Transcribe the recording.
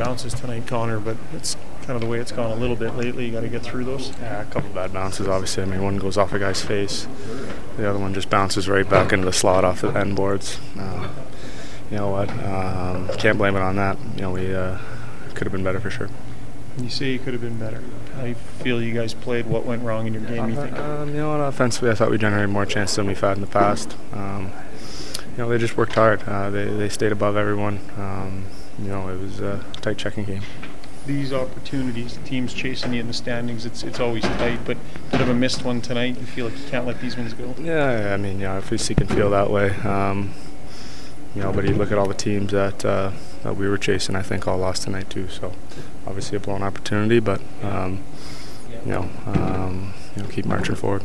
bounces tonight, Connor, but it's kind of the way it's gone a little bit lately. You got to get through those. Yeah, a couple bad bounces, obviously. I mean, one goes off a guy's face, the other one just bounces right back into the slot off the end boards. Um, you know what? Um, can't blame it on that. You know, we uh, could have been better for sure. You say you could have been better. How do you feel you guys played? What went wrong in your game? You think? Um, you know what? Offensively, I thought we generated more chances than we've had in the past. Um, you know, they just worked hard. Uh, they they stayed above everyone. You know, it was a tight checking game. These opportunities, the teams chasing you in the standings, it's it's always tight. But bit of a missed one tonight. You feel like you can't let these ones go. Yeah, I mean, yeah, if we seek and feel that way. Um, you know, but you look at all the teams that uh, that we were chasing. I think all lost tonight too. So obviously a blown opportunity, but um, you know, um, you know, keep marching forward.